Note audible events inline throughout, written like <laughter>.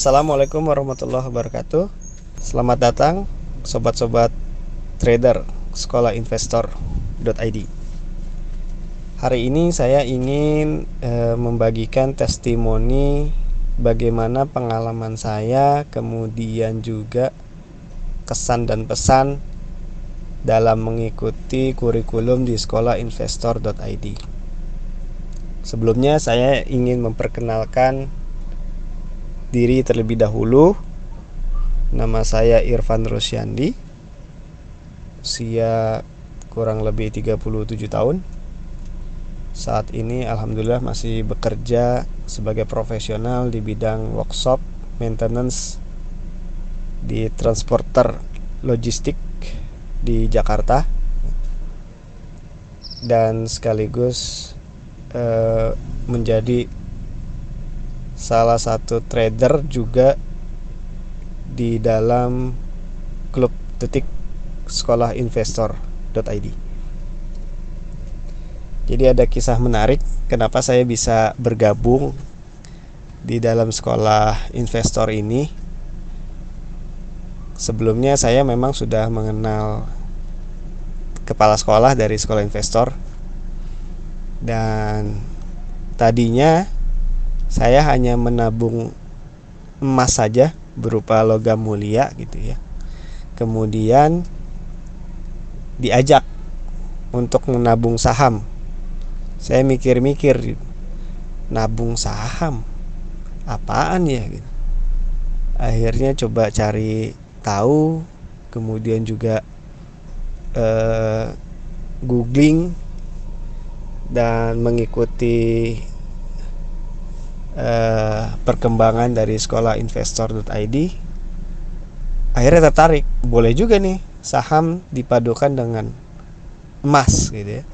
Assalamualaikum warahmatullahi wabarakatuh. Selamat datang sobat-sobat trader sekolah investor.id. Hari ini saya ingin e, membagikan testimoni bagaimana pengalaman saya, kemudian juga kesan dan pesan dalam mengikuti kurikulum di sekolah investor.id. Sebelumnya saya ingin memperkenalkan diri terlebih dahulu. Nama saya Irfan Rosyandi. Usia kurang lebih 37 tahun. Saat ini alhamdulillah masih bekerja sebagai profesional di bidang workshop maintenance di transporter logistik di Jakarta dan sekaligus eh, menjadi salah satu trader juga di dalam klub detik sekolah investor.id. Jadi ada kisah menarik kenapa saya bisa bergabung di dalam sekolah investor ini sebelumnya saya memang sudah mengenal kepala sekolah dari sekolah investor dan tadinya saya hanya menabung emas saja berupa logam mulia gitu ya. Kemudian diajak untuk menabung saham. Saya mikir-mikir nabung saham? Apaan ya? Gitu. Akhirnya coba cari tahu kemudian juga uh, googling dan mengikuti uh, perkembangan dari sekolah investor.id akhirnya tertarik boleh juga nih saham dipadukan dengan emas gitu ya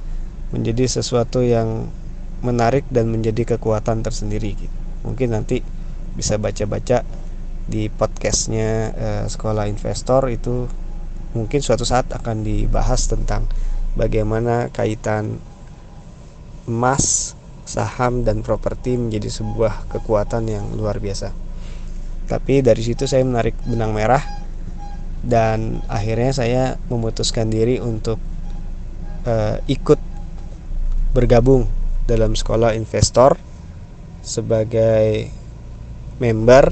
menjadi sesuatu yang menarik dan menjadi kekuatan tersendiri gitu. mungkin nanti bisa baca-baca di podcastnya eh, sekolah investor itu mungkin suatu saat akan dibahas tentang bagaimana kaitan emas, saham dan properti menjadi sebuah kekuatan yang luar biasa. Tapi dari situ saya menarik benang merah dan akhirnya saya memutuskan diri untuk uh, ikut bergabung dalam sekolah investor sebagai member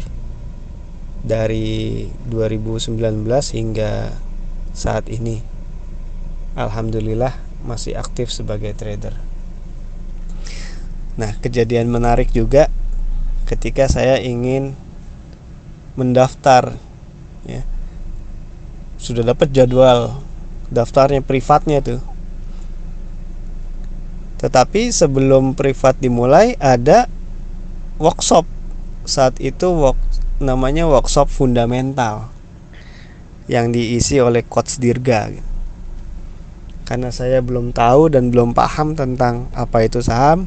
dari 2019 hingga saat ini Alhamdulillah masih aktif sebagai trader Nah kejadian menarik juga ketika saya ingin mendaftar ya. Sudah dapat jadwal daftarnya privatnya tuh tetapi sebelum privat dimulai ada workshop. Saat itu work, namanya workshop fundamental yang diisi oleh coach Dirga. Karena saya belum tahu dan belum paham tentang apa itu saham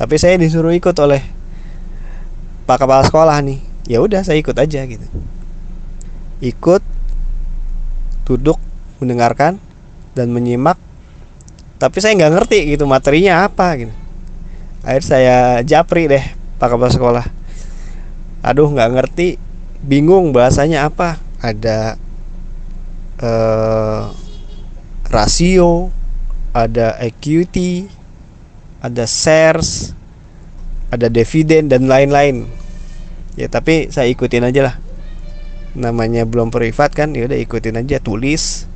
tapi saya disuruh ikut oleh pak kepala sekolah nih. Ya udah saya ikut aja gitu. Ikut duduk mendengarkan dan menyimak. Tapi saya nggak ngerti gitu materinya apa gitu. Akhir saya japri deh pak kepala sekolah. Aduh nggak ngerti. Bingung bahasanya apa. Ada eh, rasio ada equity ada shares ada dividen dan lain-lain. Ya tapi saya ikutin aja lah. Namanya belum privat kan ya udah ikutin aja tulis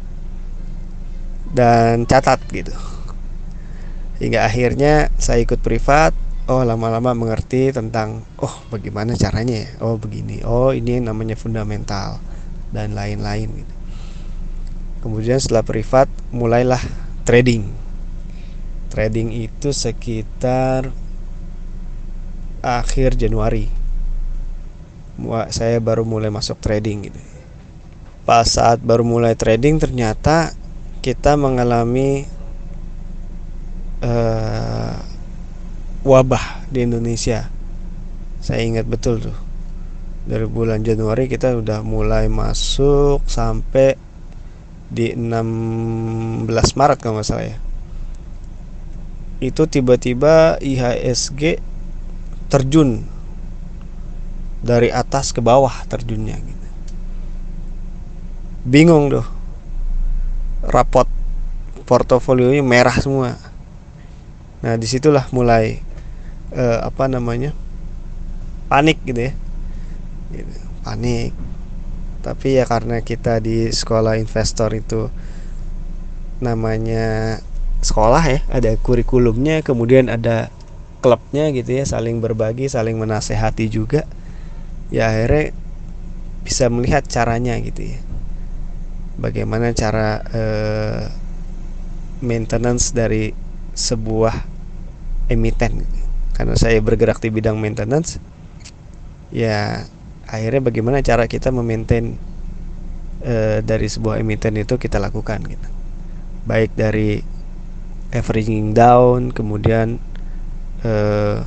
dan catat gitu. Hingga akhirnya saya ikut privat. Oh lama-lama mengerti tentang oh bagaimana caranya ya? Oh begini. Oh ini namanya fundamental dan lain-lain gitu. kemudian setelah privat mulailah trading trading itu sekitar akhir Januari. Saya baru mulai masuk trading gitu. Pas saat baru mulai trading ternyata kita mengalami uh, wabah di Indonesia. Saya ingat betul tuh. Dari bulan Januari kita udah mulai masuk sampai di 16 Maret kalau nggak salah ya itu tiba-tiba IHSG terjun dari atas ke bawah terjunnya gitu. Bingung tuh. Rapot portofolionya merah semua. Nah di situlah mulai uh, apa namanya panik gitu ya. Gitu, panik. Tapi ya karena kita di sekolah investor itu namanya sekolah ya ada kurikulumnya kemudian ada klubnya gitu ya saling berbagi saling menasehati juga. Ya akhirnya bisa melihat caranya gitu ya. Bagaimana cara eh, maintenance dari sebuah emiten. Karena saya bergerak di bidang maintenance ya akhirnya bagaimana cara kita memaintain uh, dari sebuah emiten itu kita lakukan gitu. Baik dari averaging down kemudian uh,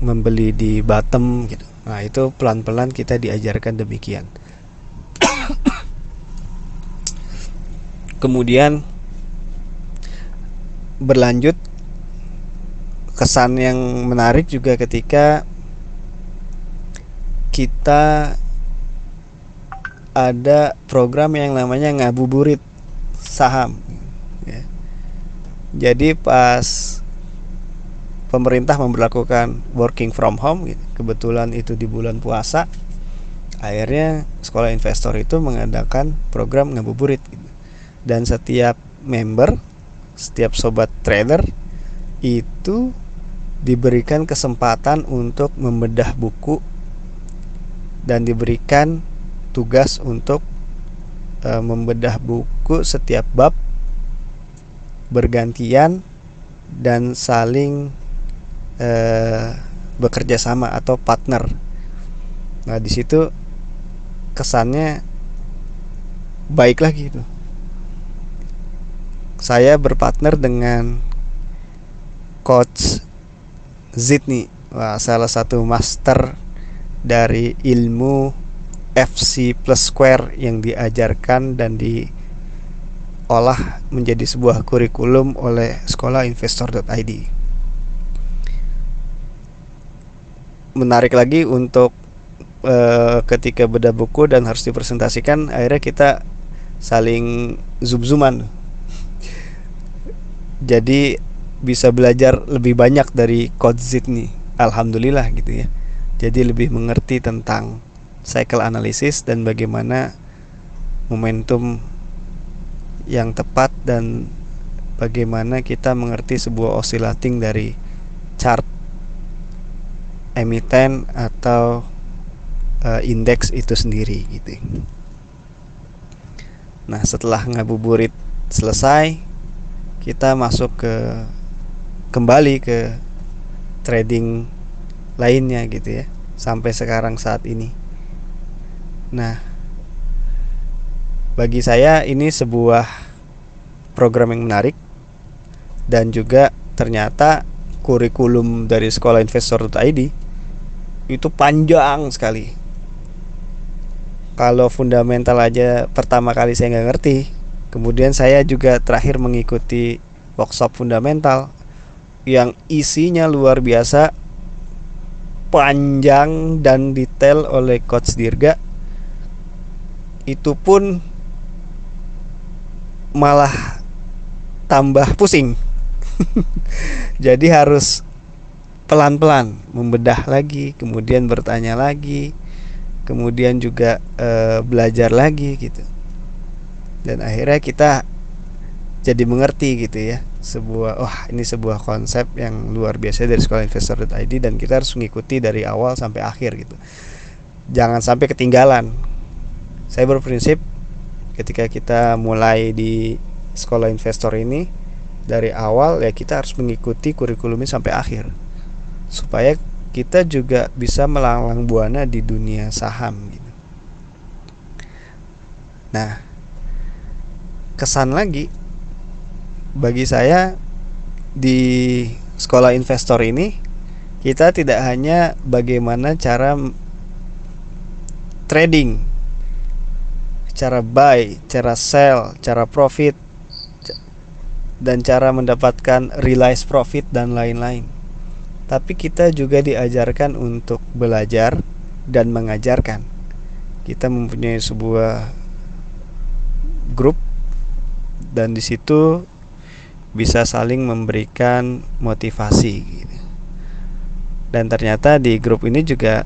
membeli di bottom gitu nah itu pelan-pelan kita diajarkan demikian kemudian berlanjut kesan yang menarik juga ketika kita ada program yang namanya ngabuburit saham. Jadi pas pemerintah memperlakukan working from home kebetulan itu di bulan puasa akhirnya sekolah investor itu mengadakan program ngabuburit gitu. dan setiap member setiap sobat trader itu diberikan kesempatan untuk membedah buku dan diberikan tugas untuk e, membedah buku setiap bab bergantian dan saling e, bekerja sama atau partner. Nah di situ kesannya baik lagi itu. Saya berpartner dengan coach Zidni, salah satu master dari ilmu FC plus square yang diajarkan dan diolah menjadi sebuah kurikulum oleh sekolah investor.id. Menarik lagi untuk e, ketika beda buku dan harus dipresentasikan, akhirnya kita saling zoom-zooman. Jadi bisa belajar lebih banyak dari Zid nih. Alhamdulillah gitu ya jadi lebih mengerti tentang cycle analysis dan bagaimana momentum yang tepat dan bagaimana kita mengerti sebuah oscillating dari chart emiten atau uh, indeks itu sendiri gitu. Nah, setelah ngabuburit selesai, kita masuk ke kembali ke trading lainnya gitu ya sampai sekarang saat ini. Nah, bagi saya ini sebuah program yang menarik dan juga ternyata kurikulum dari sekolah investor.id itu panjang sekali. Kalau fundamental aja pertama kali saya nggak ngerti, kemudian saya juga terakhir mengikuti workshop fundamental yang isinya luar biasa panjang dan detail oleh coach Dirga itu pun malah tambah pusing. <laughs> Jadi harus pelan-pelan membedah lagi kemudian bertanya lagi kemudian juga e, belajar lagi gitu. Dan akhirnya kita jadi mengerti gitu ya sebuah wah ini sebuah konsep yang luar biasa dari sekolah investor.id dan kita harus mengikuti dari awal sampai akhir gitu. Jangan sampai ketinggalan. Saya berprinsip ketika kita mulai di sekolah investor ini dari awal ya kita harus mengikuti kurikulumnya sampai akhir supaya kita juga bisa melanglang buana di dunia saham gitu. Nah, kesan lagi bagi saya di sekolah investor ini kita tidak hanya bagaimana cara trading, cara buy, cara sell, cara profit dan cara mendapatkan realized profit dan lain-lain. tapi kita juga diajarkan untuk belajar dan mengajarkan. Kita mempunyai sebuah grup dan di situ bisa saling memberikan motivasi gitu. Dan ternyata di grup ini juga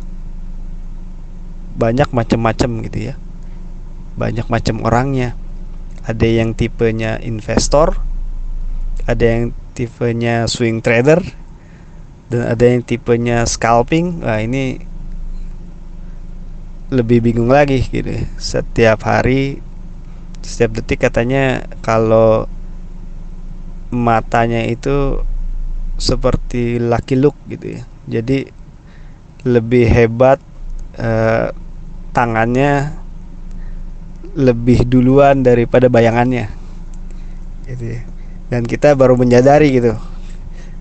banyak macam-macam gitu ya. Banyak macam orangnya. Ada yang tipenya investor, ada yang tipenya swing trader, dan ada yang tipenya scalping. Wah ini lebih bingung lagi gitu. Setiap hari setiap detik katanya kalau matanya itu seperti lucky look gitu ya. Jadi lebih hebat eh, tangannya lebih duluan daripada bayangannya. Gitu ya. Dan kita baru menyadari gitu.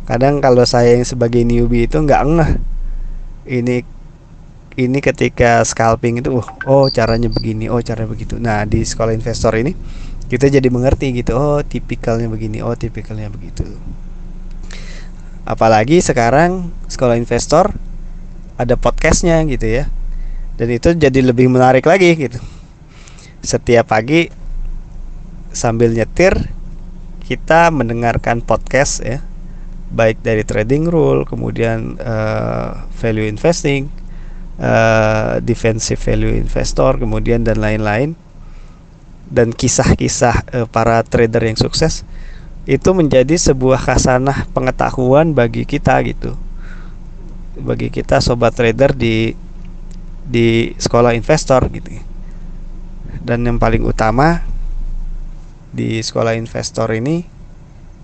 Kadang kalau saya yang sebagai newbie itu nggak ngeh. Ini ini ketika scalping itu oh, oh caranya begini oh cara begitu. Nah di sekolah investor ini kita jadi mengerti gitu oh tipikalnya begini oh tipikalnya begitu. Apalagi sekarang sekolah investor ada podcastnya gitu ya. Dan itu jadi lebih menarik lagi gitu. Setiap pagi sambil nyetir kita mendengarkan podcast ya baik dari trading rule, kemudian uh, value investing, uh, defensive value investor, kemudian dan lain-lain, dan kisah-kisah uh, para trader yang sukses itu menjadi sebuah khasanah pengetahuan bagi kita gitu, bagi kita sobat trader di di sekolah investor gitu. Dan yang paling utama di sekolah investor ini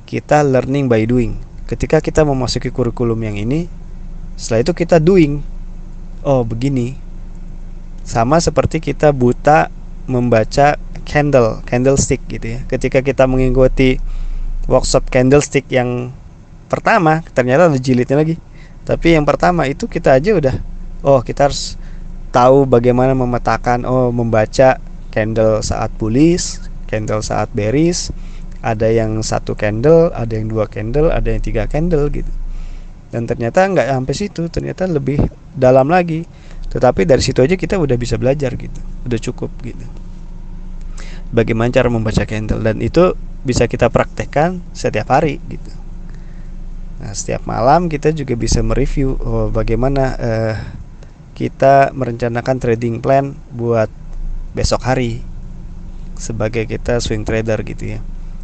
kita learning by doing. Ketika kita memasuki kurikulum yang ini setelah itu kita doing. Oh begini. Sama seperti kita buta membaca candle candlestick gitu ya. Ketika kita mengikuti workshop candlestick yang pertama ternyata ada jilidnya lagi. Tapi yang pertama itu kita aja udah oh kita harus tahu bagaimana memetakan oh membaca candle saat bullish candle saat bearish ada yang satu candle ada yang dua candle ada yang tiga candle gitu. Dan ternyata nggak sampai situ ternyata lebih dalam lagi. Tetapi dari situ aja kita udah bisa belajar gitu udah cukup gitu. Bagaimana cara membaca candle? Dan itu bisa kita praktekkan setiap hari gitu. Nah setiap malam kita juga bisa mereview oh, bagaimana uh, kita merencanakan trading plan buat besok hari sebagai kita swing trader gitu ya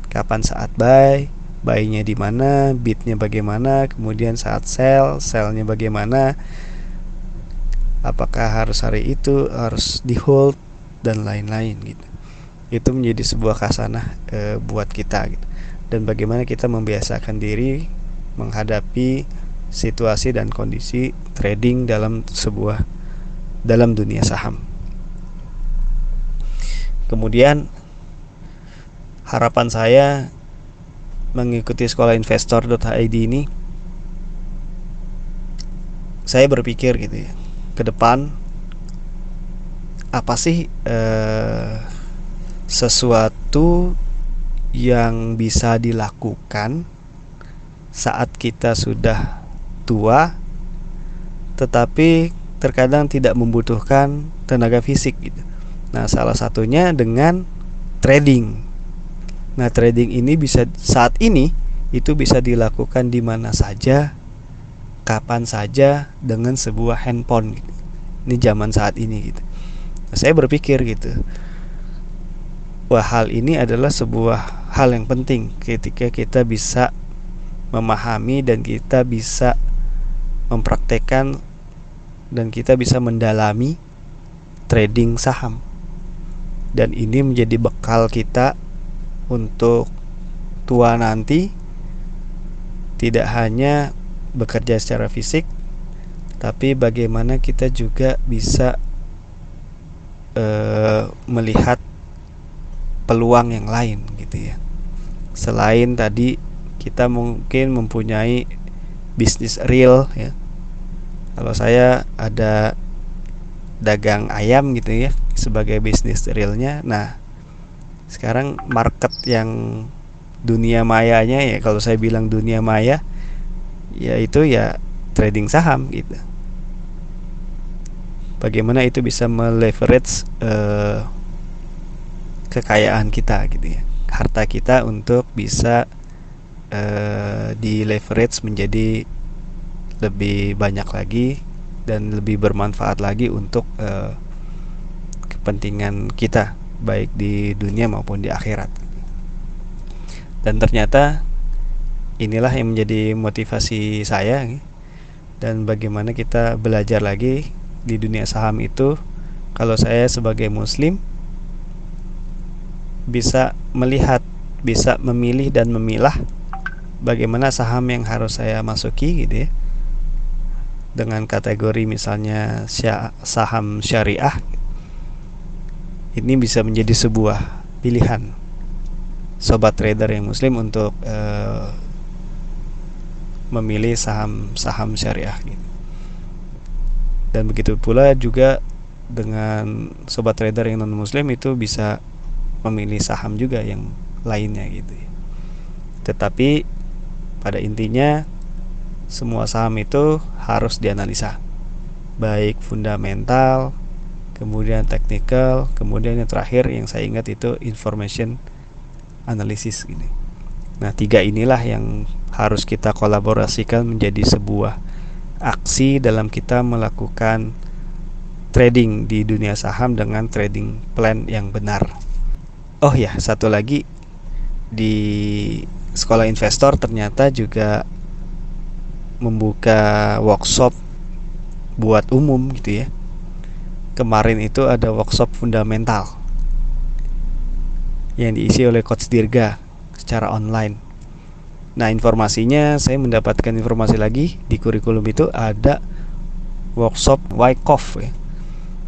kapan saat buy buy-nya di mana, bid-nya bagaimana, kemudian saat sell, sell-nya bagaimana, apakah harus hari itu harus di hold dan lain-lain gitu. Itu menjadi sebuah kasanah e, buat kita gitu. Dan bagaimana kita membiasakan diri menghadapi situasi dan kondisi trading dalam sebuah dalam dunia saham. Kemudian harapan saya mengikuti sekolah investor.id ini saya berpikir gitu ya ke depan apa sih eh, sesuatu yang bisa dilakukan saat kita sudah tua tetapi terkadang tidak membutuhkan tenaga fisik gitu. Nah, salah satunya dengan trading. Nah, trading ini bisa saat ini itu bisa dilakukan di mana saja, kapan saja dengan sebuah handphone. Gitu. Ini zaman saat ini gitu. Nah, saya berpikir gitu. Wah, hal ini adalah sebuah hal yang penting ketika kita bisa memahami dan kita bisa mempraktekkan dan kita bisa mendalami trading saham. Dan ini menjadi bekal kita untuk tua nanti tidak hanya bekerja secara fisik tapi bagaimana kita juga bisa uh, melihat peluang yang lain gitu ya. Selain tadi kita mungkin mempunyai bisnis real ya. Kalau saya ada dagang ayam gitu ya sebagai bisnis realnya. Nah sekarang market yang dunia mayanya ya kalau saya bilang dunia maya ya itu ya trading saham gitu. Bagaimana itu bisa meleverage uh, kekayaan kita gitu ya. Harta kita untuk bisa uh, di leverage menjadi lebih banyak lagi dan lebih bermanfaat lagi untuk uh, kepentingan kita baik di dunia maupun di akhirat. Dan ternyata inilah yang menjadi motivasi saya dan bagaimana kita belajar lagi di dunia saham itu. Kalau saya sebagai muslim bisa melihat bisa memilih dan memilah bagaimana saham yang harus saya masuki gitu ya. Dengan kategori misalnya saham syariah ini bisa menjadi sebuah pilihan sobat trader yang muslim untuk uh, memilih saham-saham syariah gitu. Dan begitu pula juga dengan sobat trader yang non muslim itu bisa memilih saham juga yang lainnya gitu. Tetapi pada intinya semua saham itu harus dianalisa baik fundamental kemudian technical kemudian yang terakhir yang saya ingat itu information analysis ini nah tiga inilah yang harus kita kolaborasikan menjadi sebuah aksi dalam kita melakukan trading di dunia saham dengan trading plan yang benar. Oh ya, satu lagi di sekolah investor ternyata juga membuka workshop buat umum gitu ya. Kemarin itu ada workshop fundamental yang diisi oleh Coach Dirga secara online Nah, informasinya saya mendapatkan informasi lagi di kurikulum itu ada workshop Wyckoff ya.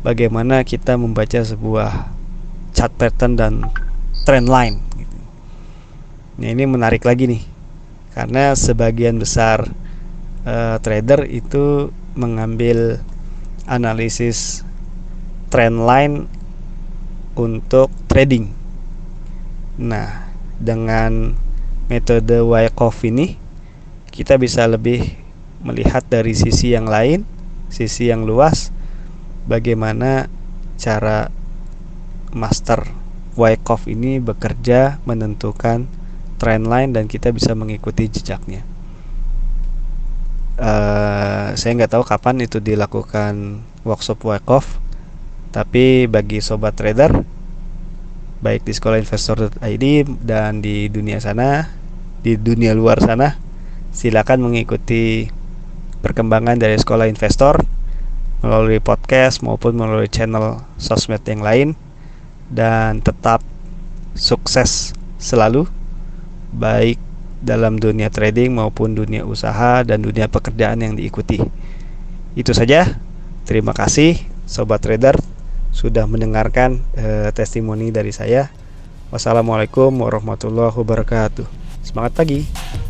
Bagaimana kita membaca sebuah chart pattern dan trend line gitu. Nah, ini menarik lagi nih. Karena sebagian besar uh, trader itu mengambil analisis trend line untuk trading. Nah, dengan metode Wyckoff ini kita bisa lebih melihat dari sisi yang lain, sisi yang luas, bagaimana cara master Wyckoff ini bekerja menentukan trend line dan kita bisa mengikuti jejaknya. Uh, saya nggak tahu kapan itu dilakukan workshop Wyckoff, tapi bagi sobat trader, baik di sekolah investor.id dan di dunia sana di dunia luar sana silakan mengikuti perkembangan dari sekolah investor melalui podcast maupun melalui channel sosmed yang lain dan tetap sukses selalu baik dalam dunia trading maupun dunia usaha dan dunia pekerjaan yang diikuti. Itu saja. Terima kasih sobat trader sudah mendengarkan eh, testimoni dari saya. Wassalamualaikum warahmatullahi wabarakatuh. Semangat pagi.